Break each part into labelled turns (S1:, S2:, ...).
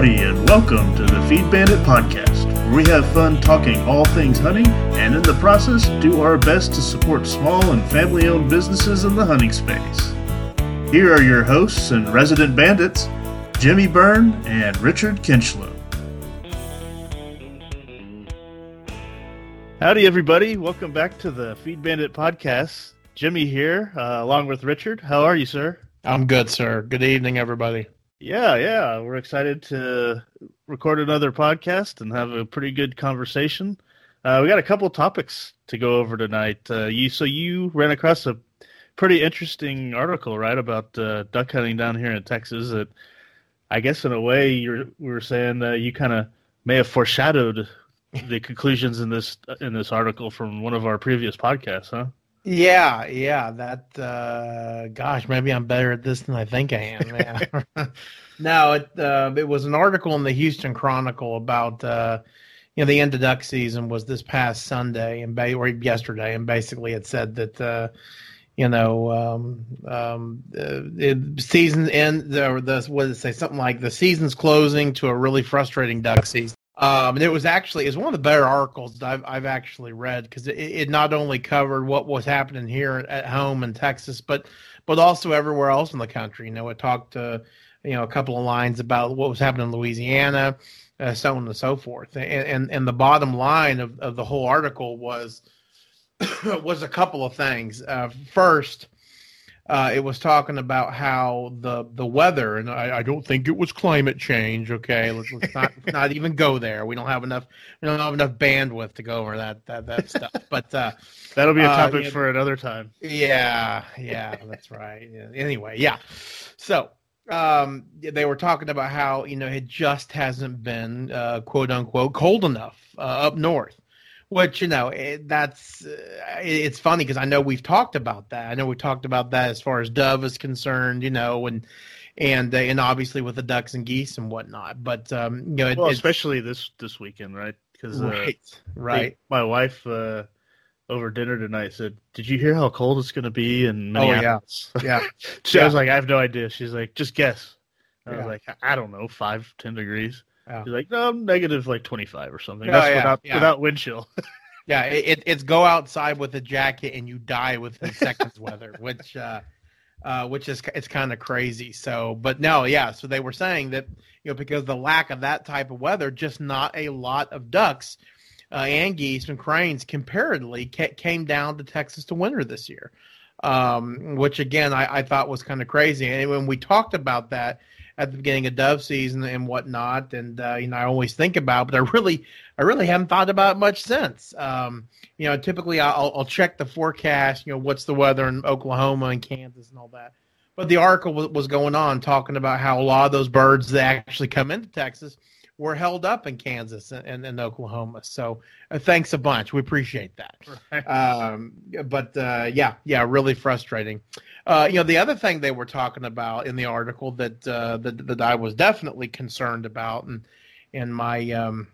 S1: Howdy, and welcome to the Feed Bandit Podcast, where we have fun talking all things hunting and in the process do our best to support small and family owned businesses in the hunting space. Here are your hosts and resident bandits, Jimmy Byrne and Richard Kinchlow. Howdy, everybody. Welcome back to the Feed Bandit Podcast. Jimmy here, uh, along with Richard. How are you, sir?
S2: I'm good, sir. Good evening, everybody.
S1: Yeah, yeah. We're excited to record another podcast and have a pretty good conversation. Uh, we got a couple topics to go over tonight. Uh, you so you ran across a pretty interesting article, right, about uh, duck hunting down here in Texas. That I guess in a way you're we were saying you kind of may have foreshadowed the conclusions in this in this article from one of our previous podcasts, huh?
S2: Yeah, yeah. That uh, gosh, maybe I'm better at this than I think I am. Yeah. no, it uh, it was an article in the Houston Chronicle about uh, you know the end of duck season was this past Sunday and ba- or yesterday, and basically it said that uh, you know um, um, the season end or the what did it say something like the season's closing to a really frustrating duck season. Um, and it was actually it's one of the better articles I've I've actually read because it, it not only covered what was happening here at home in Texas, but but also everywhere else in the country. You know, it talked to you know a couple of lines about what was happening in Louisiana, uh, so on and so forth. And, and and the bottom line of, of the whole article was was a couple of things. Uh, first uh, it was talking about how the the weather, and I, I don't think it was climate change. Okay, let's, let's not not even go there. We don't have enough we don't have enough bandwidth to go over that that that stuff. But uh,
S1: that'll be a uh, topic uh, for another time.
S2: Yeah, yeah, that's right. Yeah. Anyway, yeah. So um, they were talking about how you know it just hasn't been uh, quote unquote cold enough uh, up north which you know it, that's uh, it's funny because I know we've talked about that. I know we talked about that as far as dove is concerned, you know, and and uh, and obviously with the ducks and geese and whatnot. But um, you know,
S1: it, well, especially this this weekend, right? Because uh,
S2: right, right.
S1: my wife uh, over dinner tonight said, "Did you hear how cold it's going to be in Minneapolis?"
S2: Oh yeah, yeah.
S1: she,
S2: yeah.
S1: I was like, "I have no idea." She's like, "Just guess." I yeah. was like, "I don't know, five, ten degrees." Yeah. He's like, no, negative like 25 or something. Oh, That's yeah, without, yeah. without wind chill.
S2: yeah, it, it's go outside with a jacket and you die within seconds weather, which uh, uh, which is it's kind of crazy. So, but no, yeah. So they were saying that you know because the lack of that type of weather, just not a lot of ducks uh, and geese and cranes comparatively ca- came down to Texas to winter this year, um, which again I, I thought was kind of crazy. And when we talked about that at the beginning of dove season and whatnot. And uh, you know, I always think about, but I really, I really haven't thought about much since. Um, you know, typically I'll, I'll check the forecast. You know, what's the weather in Oklahoma and Kansas and all that. But the article was, was going on talking about how a lot of those birds that actually come into Texas were held up in Kansas and, and, Oklahoma. So uh, thanks a bunch. We appreciate that. Right. Um, but uh, yeah, yeah, really frustrating. Uh, you know, the other thing they were talking about in the article that uh, that, that I was definitely concerned about, and and my um,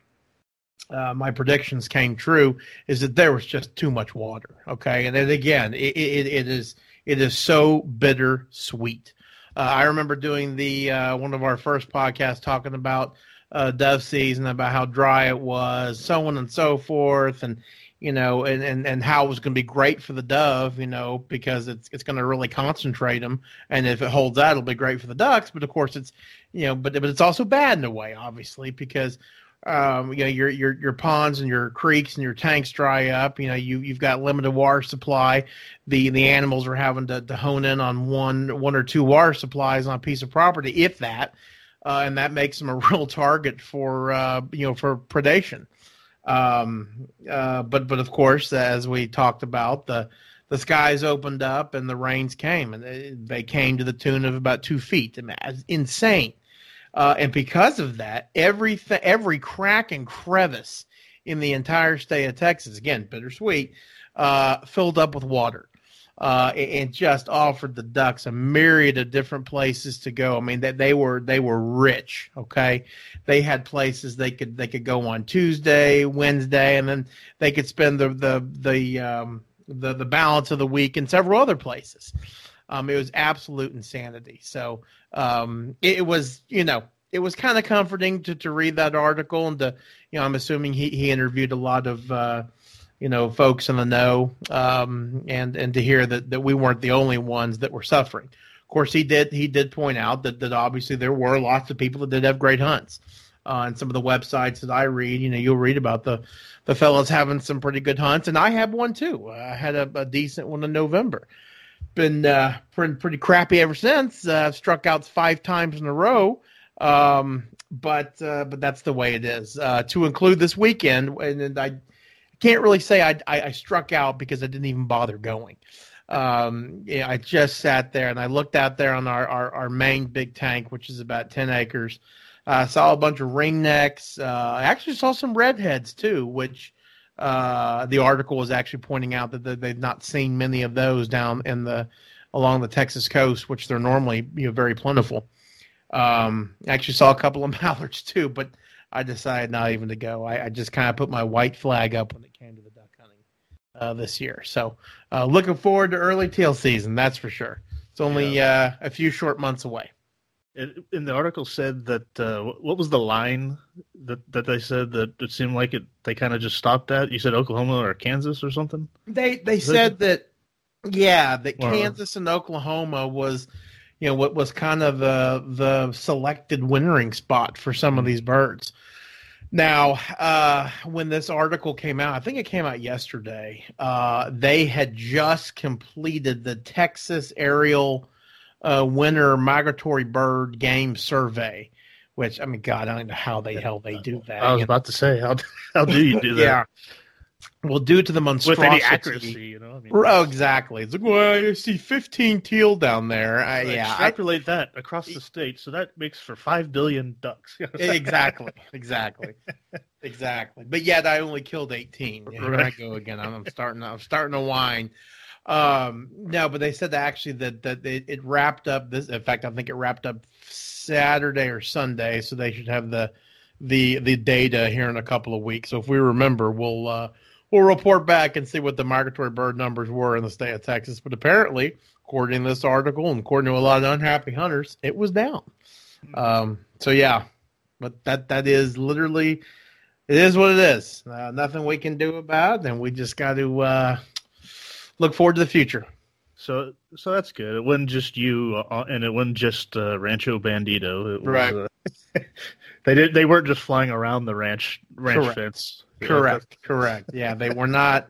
S2: uh, my predictions came true, is that there was just too much water. Okay, and then again, it, it, it is it is so bitter sweet. Uh, I remember doing the uh, one of our first podcasts talking about uh, dove season, about how dry it was, so on and so forth, and you know, and, and, and how it was going to be great for the dove, you know, because it's it's going to really concentrate them, and if it holds out, it'll be great for the ducks. But of course, it's you know, but but it's also bad in a way, obviously, because um, you know your your your ponds and your creeks and your tanks dry up. You know, you you've got limited water supply. The the animals are having to, to hone in on one one or two water supplies on a piece of property, if that, uh, and that makes them a real target for uh, you know for predation. Um, uh, but but of course, as we talked about, the the skies opened up and the rains came, and they, came to the tune of about two feet. Insane. Uh, and because of that, every th- every crack and crevice in the entire state of Texas, again bittersweet, uh, filled up with water uh, and just offered the Ducks a myriad of different places to go. I mean, that they, were they were rich. Okay, they had places they could they could go on Tuesday, Wednesday, and then they could spend the the the um, the, the balance of the week in several other places. Um, it was absolute insanity. So um, it, it was you know it was kind of comforting to to read that article and to you know I'm assuming he he interviewed a lot of uh, you know folks in the know um, and and to hear that that we weren't the only ones that were suffering. Of course, he did he did point out that that obviously there were lots of people that did have great hunts. Uh, and some of the websites that I read, you know, you'll read about the the fellows having some pretty good hunts, and I have one too. I had a, a decent one in November. Been uh, pretty, pretty crappy ever since. Uh, struck out five times in a row, um, but uh, but that's the way it is. Uh, to include this weekend, and, and I can't really say I, I, I struck out because I didn't even bother going. Um, yeah, I just sat there and I looked out there on our, our, our main big tank, which is about ten acres I uh, saw a bunch of ringnecks. Uh, I actually saw some redheads too, which uh, the article was actually pointing out that they've not seen many of those down in the along the Texas coast, which they're normally you know very plentiful. Um, I actually saw a couple of mallards too, but I decided not even to go. I, I just kind of put my white flag up when it came to the duck hunting uh, this year. So uh, looking forward to early teal season, that's for sure. It's only yeah. uh, a few short months away.
S1: It, in the article said that uh, what was the line that, that they said that it seemed like it they kind of just stopped at? You said Oklahoma or Kansas or something.
S2: They they said that yeah that Kansas and Oklahoma was you know what was kind of the the selected wintering spot for some of these birds. Now, uh, when this article came out, I think it came out yesterday. Uh, they had just completed the Texas aerial uh, winter migratory bird game survey. Which I mean, God, I don't know how the hell they do that.
S1: I was about to say, how how do you do that?
S2: yeah. Well, due to the monstrosity,
S1: with any accuracy, you know. I
S2: mean, oh, exactly. It's like, well, I see 15 teal down there. I, yeah,
S1: extrapolate I, that across the state, so that makes for five billion ducks.
S2: exactly, exactly, exactly. But yet, I only killed 18. Yeah, right. I go again. I'm, I'm starting. I'm starting to whine. Um, no, but they said that actually that that it, it, wrapped up this. In fact, I think it wrapped up Saturday or Sunday, so they should have the the the data here in a couple of weeks. So if we remember, we'll uh, we'll report back and see what the migratory bird numbers were in the state of Texas. But apparently, according to this article and according to a lot of unhappy hunters, it was down. Um, so yeah, but that that is literally it is what it is. Uh, nothing we can do about it, and we just got to uh, look forward to the future.
S1: So, so that's good. It wasn't just you, uh, and it wasn't just uh, Rancho Bandito. Was,
S2: right. Uh,
S1: they did. They weren't just flying around the ranch ranch
S2: correct.
S1: fence.
S2: Correct. Yeah. Correct. Yeah, they were not.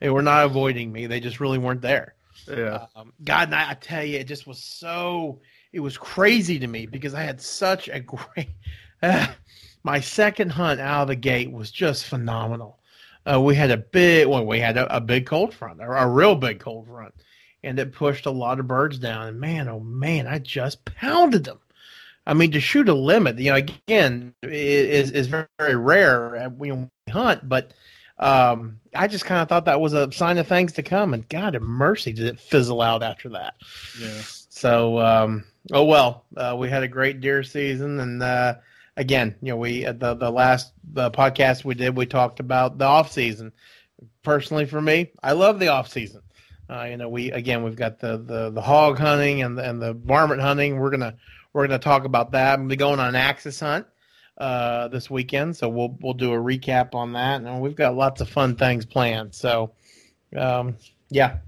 S2: they were not avoiding me. They just really weren't there.
S1: Yeah.
S2: Um, God, I, I tell you, it just was so. It was crazy to me because I had such a great. Uh, my second hunt out of the gate was just phenomenal uh, we had a big well, we had a, a big cold front, a, a real big cold front, and it pushed a lot of birds down. And man, oh man, I just pounded them. I mean, to shoot a limit, you know, again, is is very, very rare when we hunt, but um, I just kind of thought that was a sign of things to come. And God have mercy, did it fizzle out after that?
S1: Yeah.
S2: So, um, oh well, uh, we had a great deer season, and uh, again, you know, we the the last the podcast we did, we talked about the off season. Personally, for me, I love the off season. Uh, you know, we again we've got the the, the hog hunting and the, and the varmint hunting. We're gonna we're gonna talk about that. We'll be going on an axis hunt uh, this weekend, so we'll we'll do a recap on that, and we've got lots of fun things planned. So, um, yeah,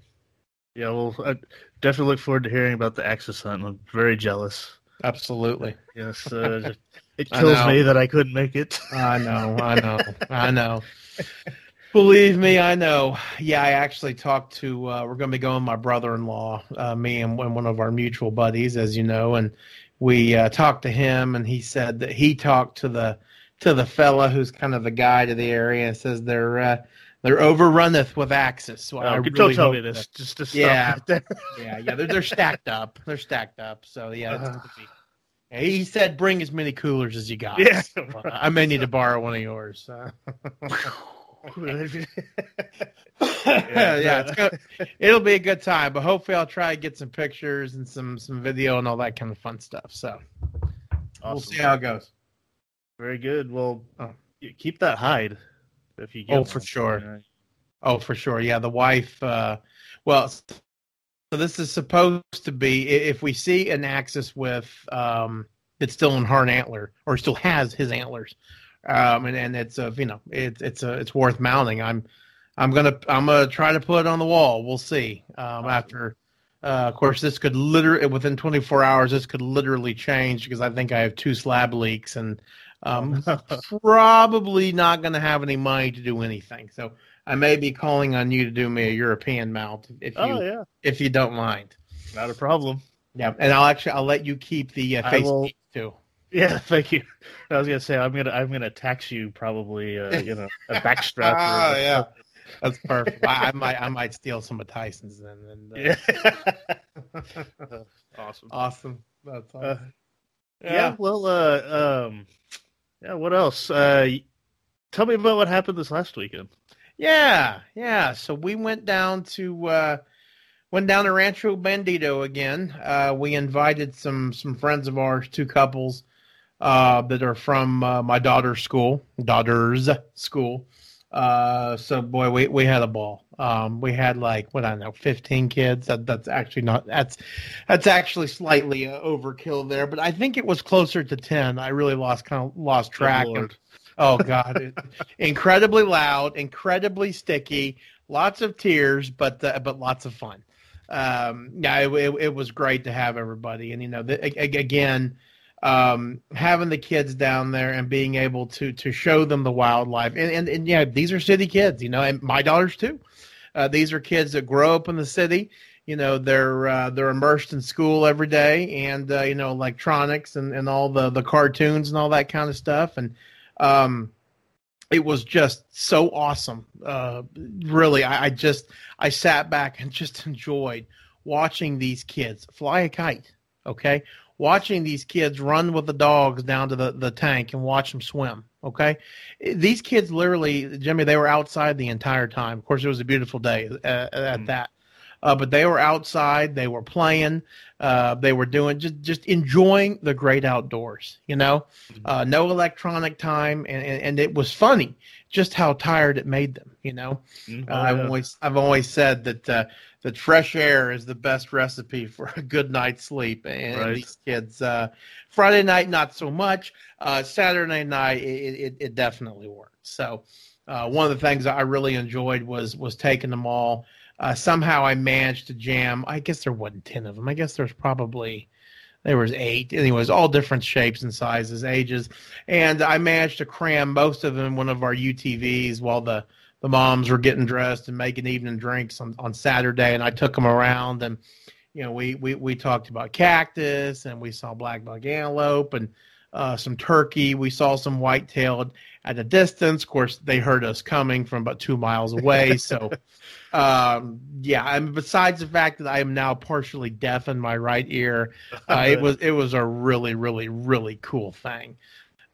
S1: yeah, well, I definitely look forward to hearing about the axis hunt. I'm very jealous.
S2: Absolutely.
S1: Yes, uh, it kills me that I couldn't make it.
S2: I know, I know, I know. Believe me, I know. Yeah, I actually talked to. Uh, we're going to be going. My brother-in-law, uh, me, and, one of our mutual buddies, as you know, and we uh, talked to him, and he said that he talked to the to the fella who's kind of the guide of the area, and says they're uh, they're overrunneth with axis.
S1: So oh, I really don't tell me this. That, just to stop
S2: yeah, yeah, yeah. They're they're stacked up. They're stacked up. So yeah, uh, he said, "Bring as many coolers as you got."
S1: Yeah,
S2: I may need to borrow one of yours. yeah, yeah it'll be a good time. But hopefully, I'll try to get some pictures and some some video and all that kind of fun stuff. So awesome. we'll see how it goes.
S1: Very good. Well, oh. keep that hide if you.
S2: Get Oh, for sure. Oh, for sure. Yeah, the wife. Uh, well, so this is supposed to be if we see an axis with um, that's still in hard antler or still has his antlers, um, and and it's a you know it's it's a it's worth mounting. I'm I'm gonna I'm gonna try to put it on the wall. We'll see. Um, after, uh, of course, this could literally within 24 hours. This could literally change because I think I have two slab leaks and um, probably not gonna have any money to do anything. So I may be calling on you to do me a European mount if you
S1: Oh yeah,
S2: if you don't mind.
S1: not a problem.
S2: Yeah, and I'll actually I'll let you keep the uh, face
S1: will-
S2: too.
S1: Yeah, thank you. I was gonna say I'm gonna I'm gonna tax you probably uh, you know a backstrap. or-
S2: Ah, yeah. That's perfect. I, I might I might steal some of Tyson's then. And, uh,
S1: Yeah. awesome.
S2: Awesome. That's awesome.
S1: Uh, yeah. Well, uh, um, yeah. What else? Uh, tell me about what happened this last weekend.
S2: Yeah, yeah. So we went down to uh went down to Rancho Bandito again. Uh we invited some some friends of ours, two couples uh that are from uh, my daughter's school, daughter's school. Uh so boy, we we had a ball. Um we had like what I don't know, 15 kids. That that's actually not that's that's actually slightly uh, overkill there, but I think it was closer to 10. I really lost kind of lost track.
S1: Lord.
S2: Oh God, it, incredibly loud, incredibly sticky, lots of tears, but uh, but lots of fun. Um, yeah, it, it, it was great to have everybody, and you know, the, a- a- again, um, having the kids down there and being able to to show them the wildlife, and and, and yeah, these are city kids, you know, and my daughters too. Uh, these are kids that grow up in the city. You know, they're uh, they're immersed in school every day, and uh, you know, electronics and, and all the the cartoons and all that kind of stuff, and um, it was just so awesome. Uh, really, I, I just I sat back and just enjoyed watching these kids fly a kite. Okay, watching these kids run with the dogs down to the, the tank and watch them swim. Okay, these kids literally, Jimmy, they were outside the entire time. Of course, it was a beautiful day uh, at
S1: Mm.
S2: that. Uh, but they were outside. They were playing. Uh, they were doing just just enjoying the great outdoors. You know, uh, no electronic time, and, and and it was funny just how tired it made them. You know,
S1: Mhm.
S2: uh, I've always I've always said that uh, that fresh air is the best recipe for a good night's sleep, and,
S1: Right.
S2: these kids uh, Friday night not so much. Uh, Saturday night it, it, it definitely worked. So uh, one of the things I really enjoyed was was taking them all. Uh, somehow I managed to jam. I guess there wasn't ten of them. I guess there's probably there was eight. Anyways, all different shapes and sizes, ages, and I managed to cram most of them in one of our UTVs while the the moms were getting dressed and making evening drinks on, on Saturday, and I took them around and you know we we we talked about cactus and we saw blackbuck antelope and uh, some turkey. We saw some white-tailed at a distance. Of course, they heard us coming from about two miles away. So, um, yeah. And besides the fact that I am now partially deaf in my right ear, uh, it was it was a really really really cool thing.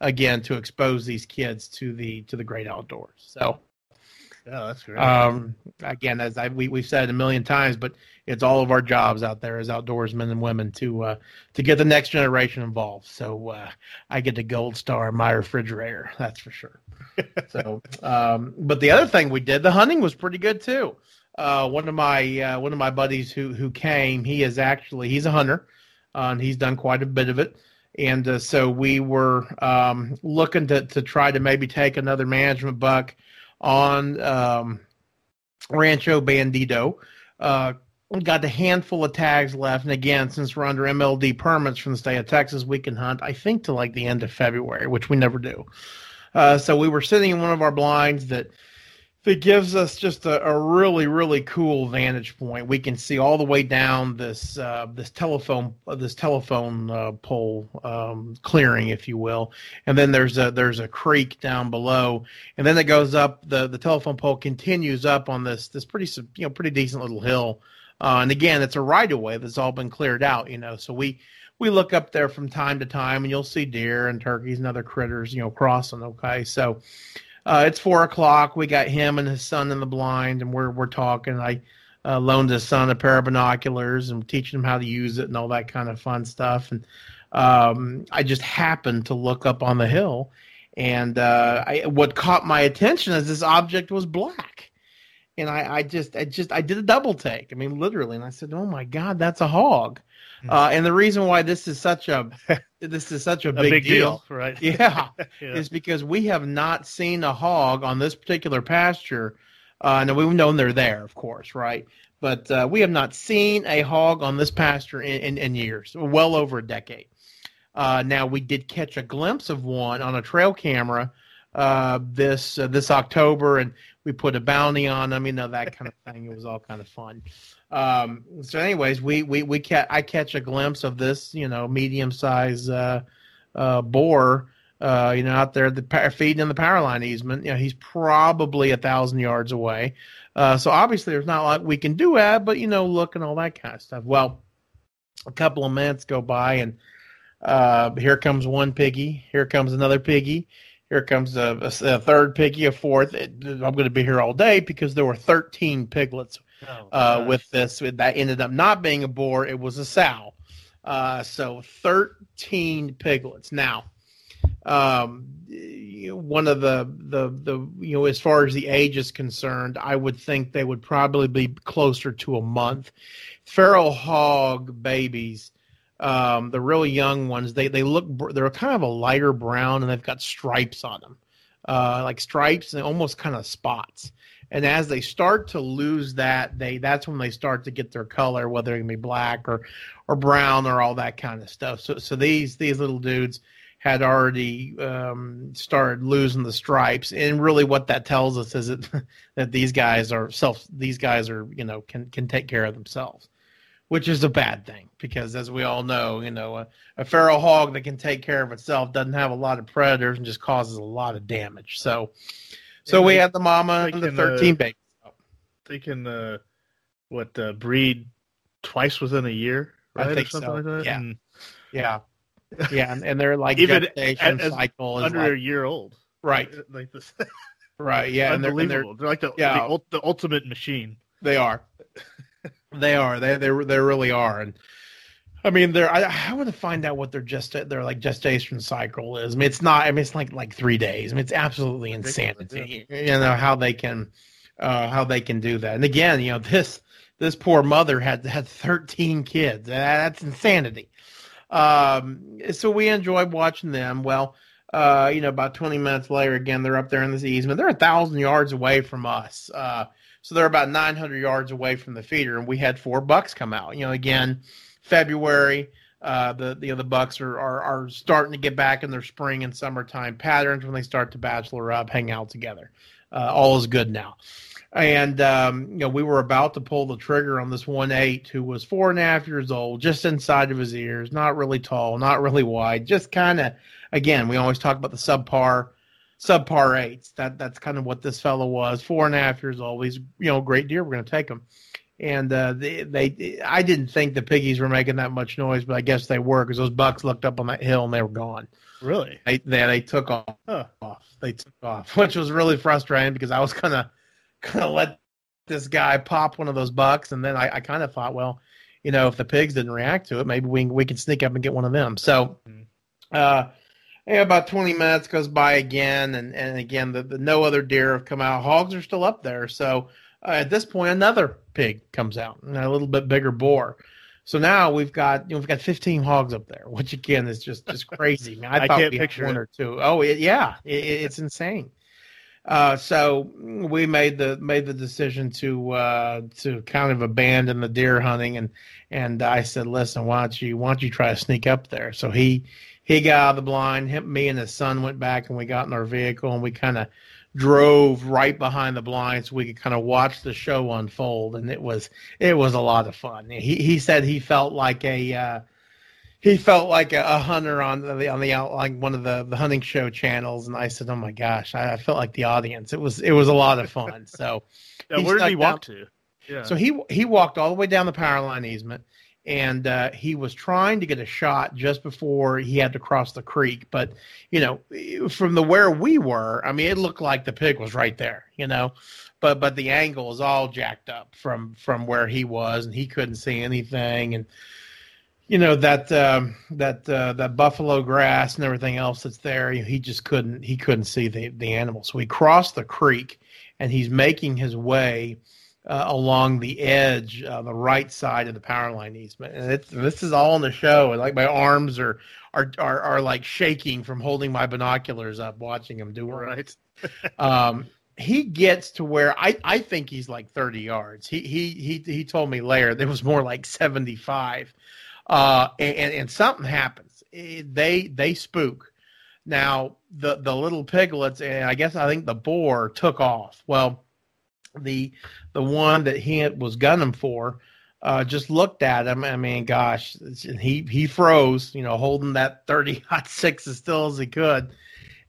S2: Again, to expose these kids to the to the great outdoors. So,
S1: yeah, that's great.
S2: um, again, as I we we've said a million times, but it's all of our jobs out there as outdoorsmen and women to uh, to get the next generation involved. So uh, I get the gold star in my refrigerator, that's for sure. so, um, but the other thing we did, the hunting was pretty good too. Uh, one of my uh, one of my buddies who who came, he is actually he's a hunter, uh, and he's done quite a bit of it. And uh, so we were um, looking to to try to maybe take another management buck on um, Rancho Bandito. Uh, we got a handful of tags left, and again, since we're under MLD permits from the state of Texas, we can hunt. I think to like the end of February, which we never do. Uh, so we were sitting in one of our blinds that that gives us just a, a really really cool vantage point. We can see all the way down this uh, this telephone uh, this telephone uh, pole um, clearing, if you will, and then there's a there's a creek down below, and then it goes up the the telephone pole continues up on this this pretty you know pretty decent little hill, uh, and again it's a right of way that's all been cleared out, you know, so we. We look up there from time to time, and you'll see deer and turkeys and other critters, you know, crossing. Okay, so uh, it's four o'clock. We got him and his son in the blind, and we're we're talking. I uh, loaned his son a pair of binoculars and teaching him how to use it and all that kind of fun stuff. And um, I just happened to look up on the hill, and uh, I, what caught my attention is this object was black. And I, I just, I just, I did a double take. I mean, literally, and I said, "Oh my God, that's a hog."
S1: Hmm.
S2: Uh, and the reason why this is such a, this is such a
S1: A
S2: big,
S1: big,
S2: deal,
S1: deal, right?
S2: yeah,
S1: Yeah.
S2: is because we have not seen a hog on this particular pasture. Uh, now we've known they're there, of course, right? But uh, we have not seen a hog on this pasture in, in, in years, well over a decade. Uh, now we did catch a glimpse of one on a trail camera uh, this uh, this October, and we put a bounty on them, you know that kind of thing. It was all kind of fun. Um, so, anyways, we we we ca- I catch a glimpse of this, you know, medium size uh, uh, boar, uh, you know, out there the feeding in the power line easement. You know, he's probably a thousand yards away. Uh, so obviously, there's not a lot we can do at, but you know, look and all that kind of stuff. Well, a couple of minutes go by, and uh, here comes one piggy. Here comes another piggy. Here comes a, a, a third piggy, a fourth. It, I'm going to be here all day because there were 13 piglets
S1: Oh,
S2: uh, with this. That ended up not being a boar; it was a sow. Uh, so 13 piglets. Now, um, you know, one of the the the you know, as far as the age is concerned, I would think they would probably be closer to a month. Feral hog babies. Um, the really young ones, they they look they're kind of a lighter brown and they've got stripes on them, uh, like stripes and almost kind of spots. And as they start to lose that they that's when they start to get their color whether it be black or or brown or all that kind of stuff. So so these these little dudes had already um, started losing the stripes. And really what that tells us is that that these guys are self these guys are you know can can take care of themselves which is a bad thing because as we all know you know a, a feral hog that can take care of itself doesn't have a lot of predators and just causes a lot of damage so so
S1: Yeah,
S2: we
S1: they-
S2: had the mama and the
S1: can, uh,
S2: 13 babies.
S1: they can uh, what uh, breed twice within a year,
S2: I think
S1: or something
S2: so,
S1: like that.
S2: yeah.
S1: And
S2: Yeah. Yeah, and, and they're like
S1: Even
S2: gestation
S1: as-
S2: cycle is
S1: under
S2: like,
S1: a year old,
S2: right,
S1: Like this,
S2: right, yeah, and they're, and they're
S1: unbelievable. They're, like the,
S2: yeah.
S1: the, the ultimate machine.
S2: they are, they are, they they they really are, and I mean, they're I, I want to find out what their gest their like gestation cycle is. I mean, it's not. I mean, it's like like three days. I mean, it's absolutely insanity. You know how they can, uh, how they can do that. And again, you know this this poor mother had had 13 kids. That's insanity. Um, so we enjoyed watching them. Well, uh, you know, about 20 minutes later, again, they're up there in this easement. They're a thousand yards away from us. Uh, so they're about 900 yards away from the feeder, and we had four bucks come out. You know, again, February. Uh, the you know, the bucks are, are are starting to get back in their spring and summertime patterns when they start to bachelor up, hang out together. Uh, all is good now. And um, you know, we were about to pull the trigger on this one eight who was four and a half years old, just inside of his ears, not really tall, not really wide, just kind of. Again, we always talk about the subpar, subpar eights. That that's kind of what this fellow was. Four and a half years old. He's you know great deer. We're going to take him. And uh, they, they, I didn't think the piggies were making that much noise, but I guess they were because those bucks looked up on that hill and they were gone.
S1: Really?
S2: They they, they took off
S1: Huh.
S2: off. They took off, which was really frustrating because I was gonna gonna let this guy pop one of those bucks, and then I, I kind of thought, well, you know, if the pigs didn't react to it, maybe we we could sneak up and get one of them. So,
S1: Mhm.
S2: uh, yeah, about twenty minutes goes by again, and and again, the, the no other deer have come out. Hogs are still up there, so uh, at this point, another pig comes out, and a little bit bigger boar. So now we've got you know we've got 15 hogs up there, which again is just just crazy. Man, I,
S1: I
S2: thought
S1: can't
S2: we had
S1: picture
S2: one
S1: it.
S2: or two. Oh it, yeah, it- it's insane. Uh, so we made the made the decision to uh, to kind of abandon the deer hunting, and and I said, listen, why don't you why don't you try to sneak up there? So he he got out of the blind. Him, me and his son went back, and we got in our vehicle, and we kind of drove right behind the blind so we could kind of watch the show unfold. And it was it was a lot of fun. He he said he felt like a uh he felt like a, a hunter on the on the out like one of the the hunting show channels. And i said oh my gosh. I, I felt like the audience. It was it was a lot of fun. So
S1: Yeah, where did he walk to? Yeah.
S2: so he he walked all the way down the power line easement, and uh, he was trying to get a shot just before he had to cross the creek. But you know, from the where we were, I mean, it looked like the pig was right there. You know, but but the angle is all jacked up from from where he was, and he couldn't see anything. And you know that um, that uh, that buffalo grass and everything else that's there, he just couldn't he couldn't see the the animal. So he crossed the creek and he's making his way uh, along the edge, uh, the right side of the power line easement. And it's, this is all in the show. And like my arms are, are, are, are like shaking from holding my binoculars up, watching him do it.
S1: Right.
S2: um, he gets to where I, I think he's like 30 yards. He, he, he, he told me later there was more like 75. Uh, and, and something happens. They, they spook. Now the, the little piglets, and I guess I think the boar took off. Well, the the one that he was gunning for uh, just looked at him. I mean, gosh, he he froze, you know, holding that thirty aught six as still as he could.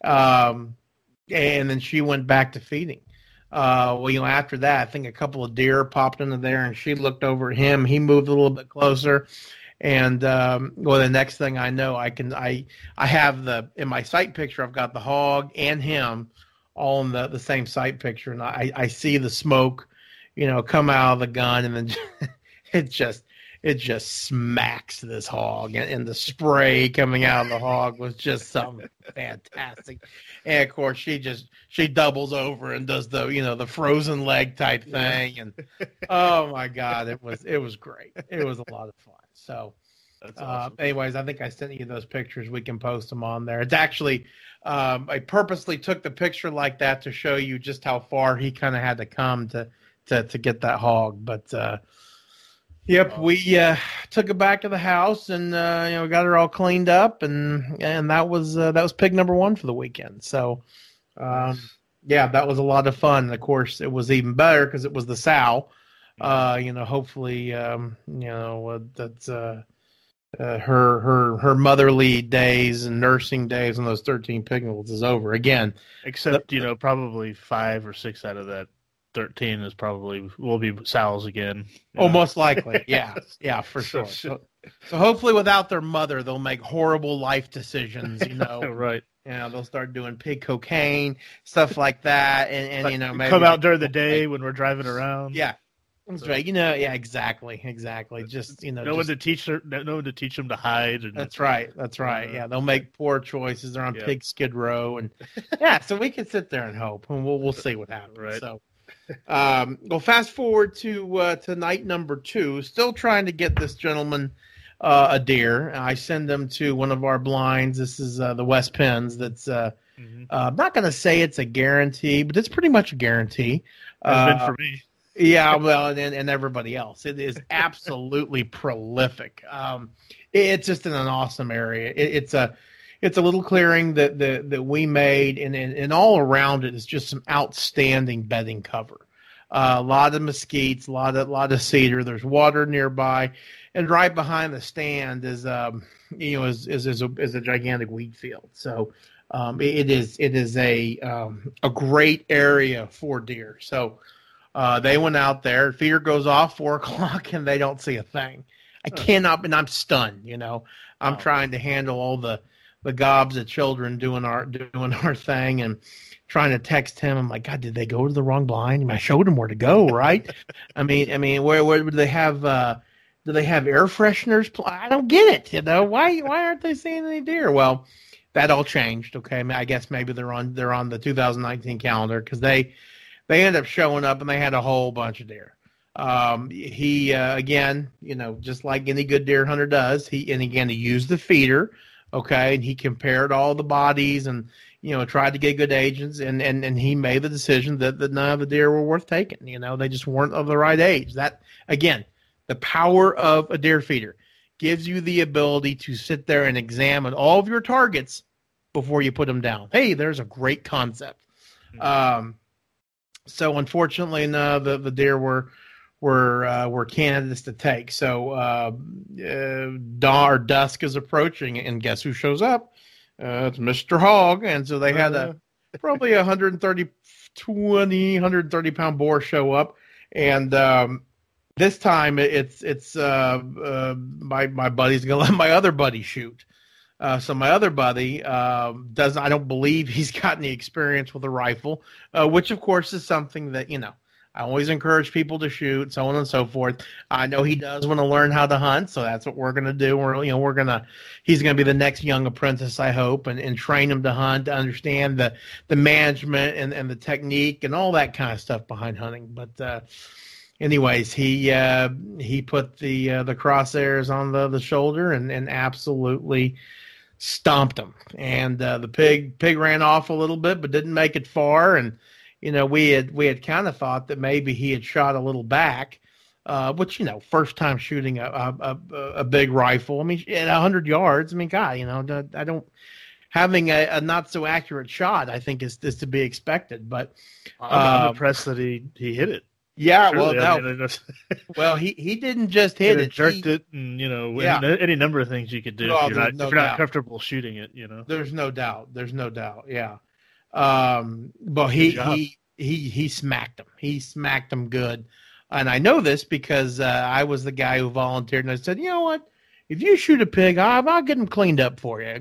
S2: Um, and then she went back to feeding. Uh, well, you know, after that, I think a couple of deer popped into there, and she looked over at him. He moved a little bit closer, and um, well, the next thing I know, I can I I have the in my sight picture, I've got the hog and him all in the, the same sight picture, and I, I see the smoke, you know, come out of the gun, and then it just it just smacks this hog, and, and the spray coming out of the hog was just something fantastic. And of course, she just she doubles over and does the you know the frozen leg type thing, and oh my god, it was it was great. It was a lot of fun. So. Uh, awesome. Uh, anyways, I think I sent you those pictures. We can post them on there. It's actually um, I purposely took the picture like that to show you just how far he kind of had to come to, to to get that hog. But uh, yep, we uh, took it back to the house and uh, you know got it all cleaned up, and and that was uh, that was pig number one for the weekend. So um, yeah, that was a lot of fun. And of course, it was even better because it was the sow. Uh, you know, hopefully, um, you know that's uh, her her her motherly days and nursing days on those 13 piglets is over. Again
S1: except you know probably five or six out of that 13 is probably will be sows again.
S2: Oh know. most likely. Yeah. Yeah for sure. so, so hopefully without their mother they'll make horrible life decisions you know.
S1: Right.
S2: You know they'll start doing pig cocaine stuff like that and, and you know maybe
S1: come out during the day when we're driving around.
S2: Yeah that's so, right. You know, yeah, exactly, exactly. Just you know,
S1: no
S2: just,
S1: one to teach her, no one to teach them to hide. And,
S2: that's right. That's right. Uh, yeah, they'll make poor choices. They're on yeah. pig skid row, and yeah, so we can sit there and hope, and we'll we'll see what happens. Right. So, um, well, fast forward to uh, to night number two. Still trying to get this gentleman uh, a deer. I send them to one of our blinds. This is uh, the West Pens. That's uh, mm-hmm. uh, I'm not going to say it's a guarantee, but it's pretty much a guarantee.
S1: Been uh, for me.
S2: Yeah, well, and and everybody else. It is absolutely prolific. Um, it's just in an awesome area. It, it's a it's a little clearing that that, that we made, and, and and all around it is just some outstanding bedding cover. Uh, a lot of mesquites, a lot of lot of cedar. There's water nearby, and right behind the stand is um you know is is is a, is a gigantic wheat field. So um, it is it is a um, a great area for deer. So uh, they went out there. Feeder goes off four o'clock, and they don't see a thing. I cannot, and I'm stunned. You know, I'm trying to handle all the the gobs of children doing our doing our thing, and trying to text him. I'm like, God, did they go to the wrong blind? I showed them where to go, right? I mean, I mean, where where do they have? Uh, do they have air fresheners? I don't get it. You know, why why aren't they seeing any deer? Well, that all changed. Okay, I guess maybe they're on they're on the 2019 calendar because they they end up showing up and they had a whole bunch of deer. Um, he uh, again, you know, just like any good deer hunter does, he and again he used the feeder, okay, and he compared all the bodies and you know tried to get good agents and and and he made the decision that that none of the deer were worth taking. You know, they just weren't of the right age. That again, the power of a deer feeder gives you the ability to sit there and examine all of your targets before you put them down. Hey, there's a great concept. Mm-hmm. Um, so unfortunately, no, the the deer were were uh, were candidates to take. So uh, uh, dawn or dusk is approaching, and guess who shows up? Uh, it's Mr. Hog, and so they had a uh-huh. probably a 130, 20, 130 pound boar show up, and um, this time it's it's uh, uh, my my buddy's gonna let my other buddy shoot. Uh, so my other buddy um, doesn't. I don't believe he's got any experience with a rifle, uh, which of course is something that you know I always encourage people to shoot, so on and so forth. I know he does want to learn how to hunt, so that's what we're gonna do. We're you know we're gonna he's gonna be the next young apprentice, I hope, and, and train him to hunt, to understand the the management and, and the technique and all that kind of stuff behind hunting. But uh, anyways, he uh, he put the uh, the crosshairs on the the shoulder and and absolutely stomped him. And uh, the pig pig ran off a little bit, but didn't make it far. And you know, we had we had kind of thought that maybe he had shot a little back. Uh, which you know, first time shooting a a, a, a big rifle. I mean, at hundred yards. I mean, God, you know, I don't having a, a, not so accurate shot. I think is is to be expected. But
S1: I'm um, impressed that he he hit it.
S2: Yeah, Surely, well, no. I mean, well, he he didn't just hit it,
S1: jerked he, it, and you know, yeah. any, number of things you could do if you're, not, no if you're not comfortable shooting it. You know,
S2: there's no doubt. There's no doubt. Yeah, um, but he he he he smacked him. He smacked him good, and I know this because uh, I was the guy who volunteered, and I said, you know what? If you shoot a pig, I'll, I'll get him cleaned up for you.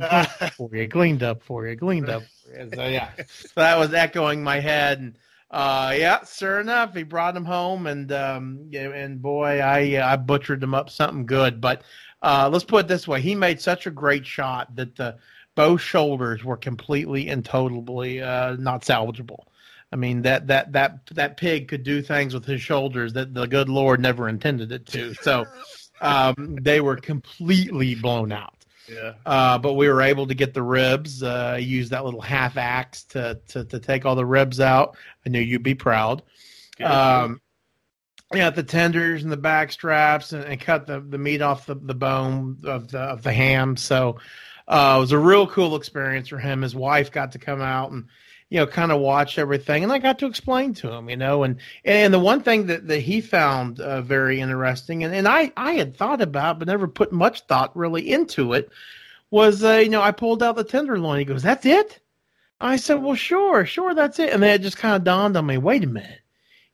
S2: for you, cleaned up for you, cleaned up for you. So yeah, so that was echoing my head and uh, yeah, sure enough, he brought him home, and um, and boy, I uh, I butchered him up something good. But uh, let's put it this way: he made such a great shot that the both shoulders were completely and totally uh, not salvageable. I mean that that that that pig could do things with his shoulders that the good Lord never intended it to. So um, they were completely blown out.
S1: Yeah.
S2: Uh, but we were able to get the ribs. Uh, use that little half axe to, to to take all the ribs out. I knew you'd be proud. Um, yeah, the tenders and the back straps, and, and, cut the, the meat off the, the bone of the of the ham. So uh, it was a real cool experience for him. His wife got to come out and you know kind of watch everything, and I got to explain to him, you know, and and the one thing that, that he found uh, very interesting, and, and I I had thought about but never put much thought really into it, was uh, you know I pulled out the tenderloin. He goes, "That's it." I said, "Well, sure, sure, that's it." And then it just kind of dawned on me. Wait a minute,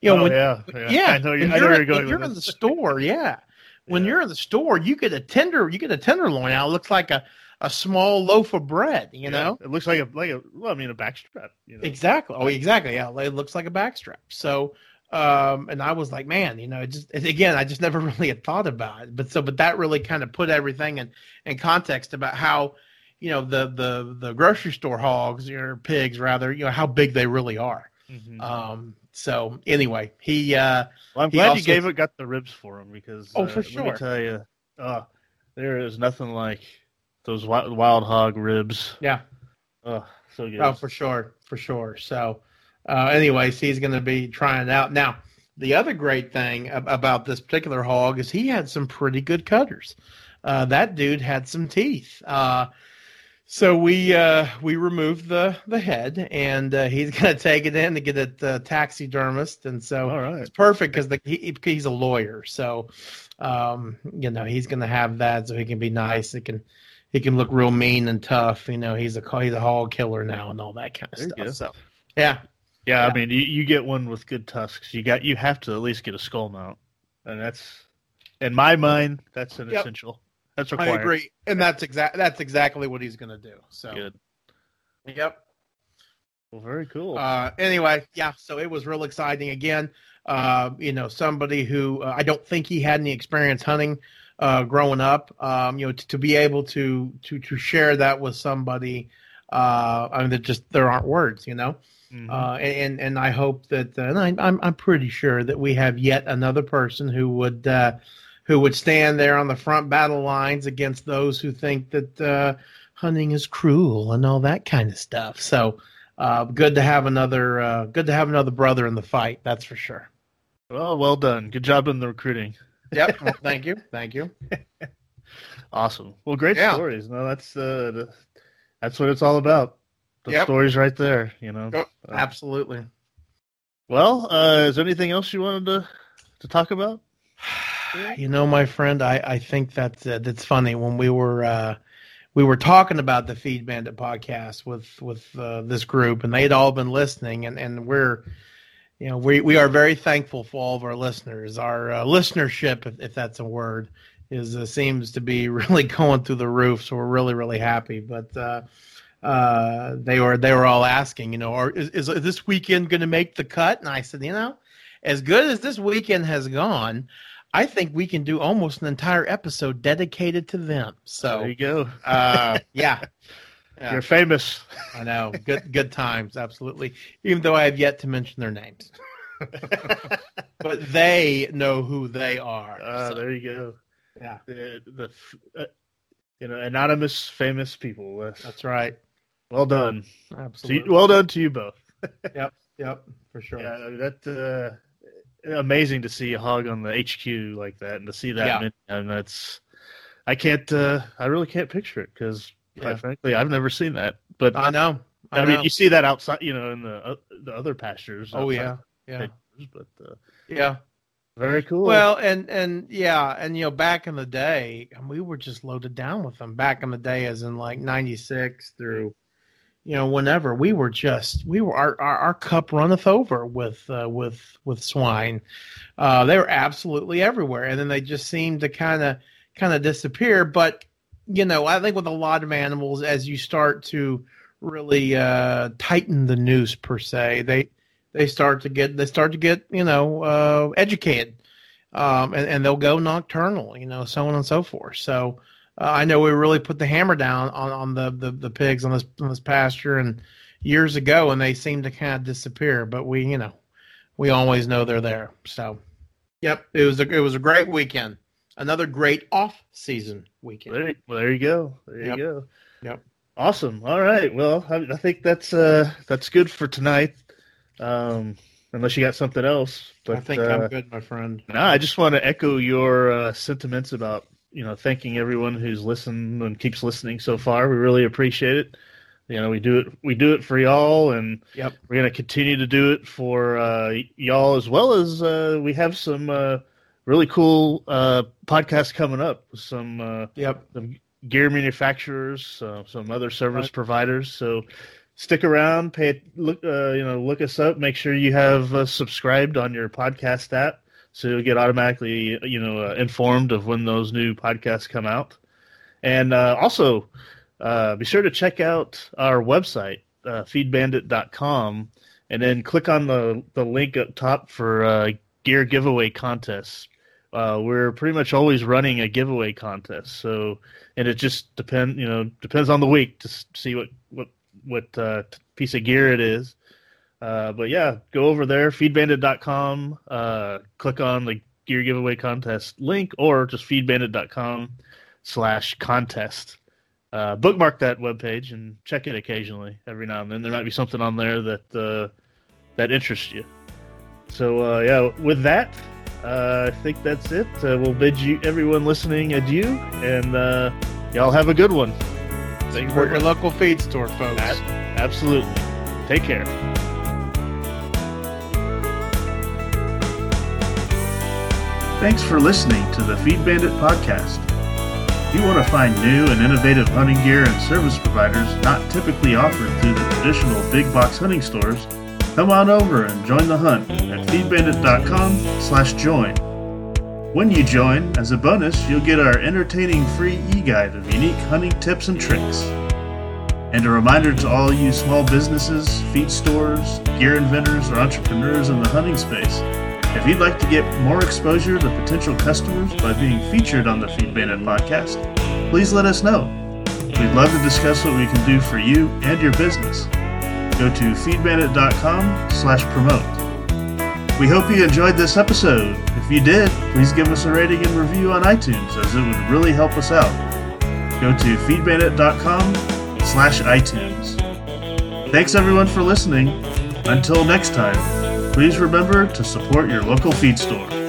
S1: you know, oh, when, yeah, yeah,
S2: yeah, I know, you, I know you're, going. You're in the store, yeah. When yeah. you're in the store, you get a tender, you get a tenderloin out. It looks like a a small loaf of bread. You yeah, know,
S1: it looks like a like a well, I mean, a backstrap. You know?
S2: Exactly. Oh, exactly. Yeah, it looks like a backstrap. So, um, and I was like, man, you know, just again, I just never really had thought about it. But so, but that really kind of put everything in in context about how you know the the the grocery store hogs or pigs rather you know how big they really are mm-hmm. um so anyway he uh
S1: well i'm glad also, you gave it got the ribs for him because
S2: oh uh, for sure
S1: let me tell you uh there is nothing like those wild, wild hog ribs.
S2: Yeah.
S1: Oh so good.
S2: Oh for sure for sure. So uh anyways he's going to be trying out. Now the other great thing about this particular hog is he had some pretty good cutters. Uh that dude had some teeth. Uh so we uh, we removed the the head, and uh, he's gonna take it in to get it uh, taxidermist, and so it's perfect because he, he's a lawyer, so um, you know he's gonna have that, so he can be nice. It can he can look real mean and tough. You know he's a he's a hog killer now and all that kind of there stuff. So yeah.
S1: yeah, yeah. I mean you, you get one with good tusks. You got you have to at least get a skull mount, and that's in my mind that's an yep. essential. That's required.
S2: I agree, and that's exact. That's exactly what he's going to do. So
S1: good.
S2: Yep.
S1: Well, very cool.
S2: Uh, anyway, yeah. So it was real exciting. Again, uh, you know, somebody who uh, I don't think he had any experience hunting uh, growing up. Um, you know, to, to be able to to to share that with somebody. Uh, I mean, that just there aren't words. You know. Mm-hmm. Uh, and and I hope that, uh, and I, I'm I'm pretty sure that we have yet another person who would uh, who would stand there on the front battle lines against those who think that uh, hunting is cruel and all that kind of stuff. So uh, good to have another uh, good to have another brother in the fight. That's for sure.
S1: Well, well done. Good job in the recruiting.
S2: Yep. Well, thank you. Thank you.
S1: awesome. Well, great yeah. stories. No, that's uh, that's what it's all about. The yep. stories right there. You know.
S2: Oh, absolutely.
S1: Well, uh, is there anything else you wanted to to talk about?
S2: You know, my friend, I, I think that's uh, that's funny when we were uh, we were talking about the Feed Bandit podcast with with uh, this group, and they had all been listening, and and we're you know we we are very thankful for all of our listeners. Our uh, listenership, if, if, that's a word, is uh, seems to be really going through the roof. So we're really really happy, but. Uh, uh, they were they were all asking, you know, or is, is this weekend going to make the cut? And I said, you know, as good as this weekend has gone, I think we can do almost an entire episode dedicated to them. So
S1: there you go.
S2: uh, yeah.
S1: yeah. You're famous.
S2: I know. Good good times, absolutely. Even though I have yet to mention their names. but they know who they are.
S1: Uh, so. There you
S2: go. Yeah.
S1: The, the uh, you know anonymous famous people.
S2: That's, That's right.
S1: Well done.
S2: Absolutely.
S1: You, well done to you both.
S2: yep. Yep. For sure.
S1: Yeah. That uh, amazing to see a hog on the HQ like that and to see that. Yeah. And that's I can't. Uh, I really can't picture it because yeah. frankly, I've never seen that. But
S2: I know.
S1: I, I mean, you see that outside, you know, in the uh, the other pastures.
S2: Oh yeah, yeah.
S1: but uh,
S2: yeah,
S1: very cool.
S2: Well, and and yeah, and you know, back in the day, and we were just loaded down with them. Back in the day, as in like '96 through, you know, whenever we were just we were our our, our cup runneth over with uh, with with swine. Uh, they were absolutely everywhere, and then they just seemed to kind of kind of disappear. But you know, I think with a lot of animals, as you start to really uh, tighten the noose per se, they they start to get they start to get you know uh, educated, um, and, and they'll go nocturnal, you know, so on and so forth. So uh, I know we really put the hammer down on, on the, the, the pigs on this on this pasture and years ago, and they seem to kind of disappear. But we you know we always know they're there. So yep, it was a it was a great weekend another great off season weekend.
S1: There, well, there you go. There
S2: yep.
S1: you go.
S2: Yep.
S1: Awesome. All right. Well, I, I, think that's uh that's good for tonight. Um, unless you got something else. But
S2: I think
S1: uh,
S2: I'm good, my friend.
S1: No, I just want to echo your uh, sentiments about you know thanking everyone who's listened and keeps listening so far. We really appreciate it. You know, we do it we do it for y'all, and
S2: yep.
S1: we're gonna continue to do it for uh, y'all as well as uh, we have some uh, really cool uh, podcast coming up. With some uh,
S2: yep.
S1: Some gear manufacturers, uh, some other service right. providers. So stick around, pay look, uh, you know, look us up. Make sure you have uh, subscribed on your podcast app, so you'll get automatically, you know, uh, informed of when those new podcasts come out. And uh, also, uh, be sure to check out our website, uh, feedbandit.com, and then click on the the link up top for gear giveaway contests uh, we're pretty much always running a giveaway contest. So, and it just depend, you know, depends on the week to see what what what uh, piece of gear it is. Uh, but yeah, go over there, feedbandit.com, uh, click on the gear giveaway contest link, or just feedbandit.com slash contest. Uh, bookmark that webpage and check it occasionally, every now and then. There might be something on there that uh, that interests you. So uh, yeah, with that, uh, I think that's it. Uh, we'll bid you, everyone listening, adieu, and uh, y'all have a good one.
S2: Thank Support you your local feed store, folks.
S1: absolutely. Take care. Thanks for listening to the Feed Bandit podcast. If you want to find new and innovative hunting gear and service providers not typically offered through the traditional big box hunting stores, Come on over and join the hunt at feedbandit.com slash join. When you join, as a bonus, you'll get our entertaining free e-guide of unique hunting tips and tricks. And a reminder to all you small businesses, feed stores, gear inventors, or entrepreneurs in the hunting space, if you'd like to get more exposure to potential customers by being featured on the Feed Bandit podcast, please let us know. We'd love to discuss what we can do for you and your business go to feedbandit.com slash promote. We hope you enjoyed this episode. If you did, please give us a rating and review on iTunes as it would really help us out. Go to feedbandit.com slash iTunes. Thanks everyone for listening. Until next time, please remember to support your local feed store.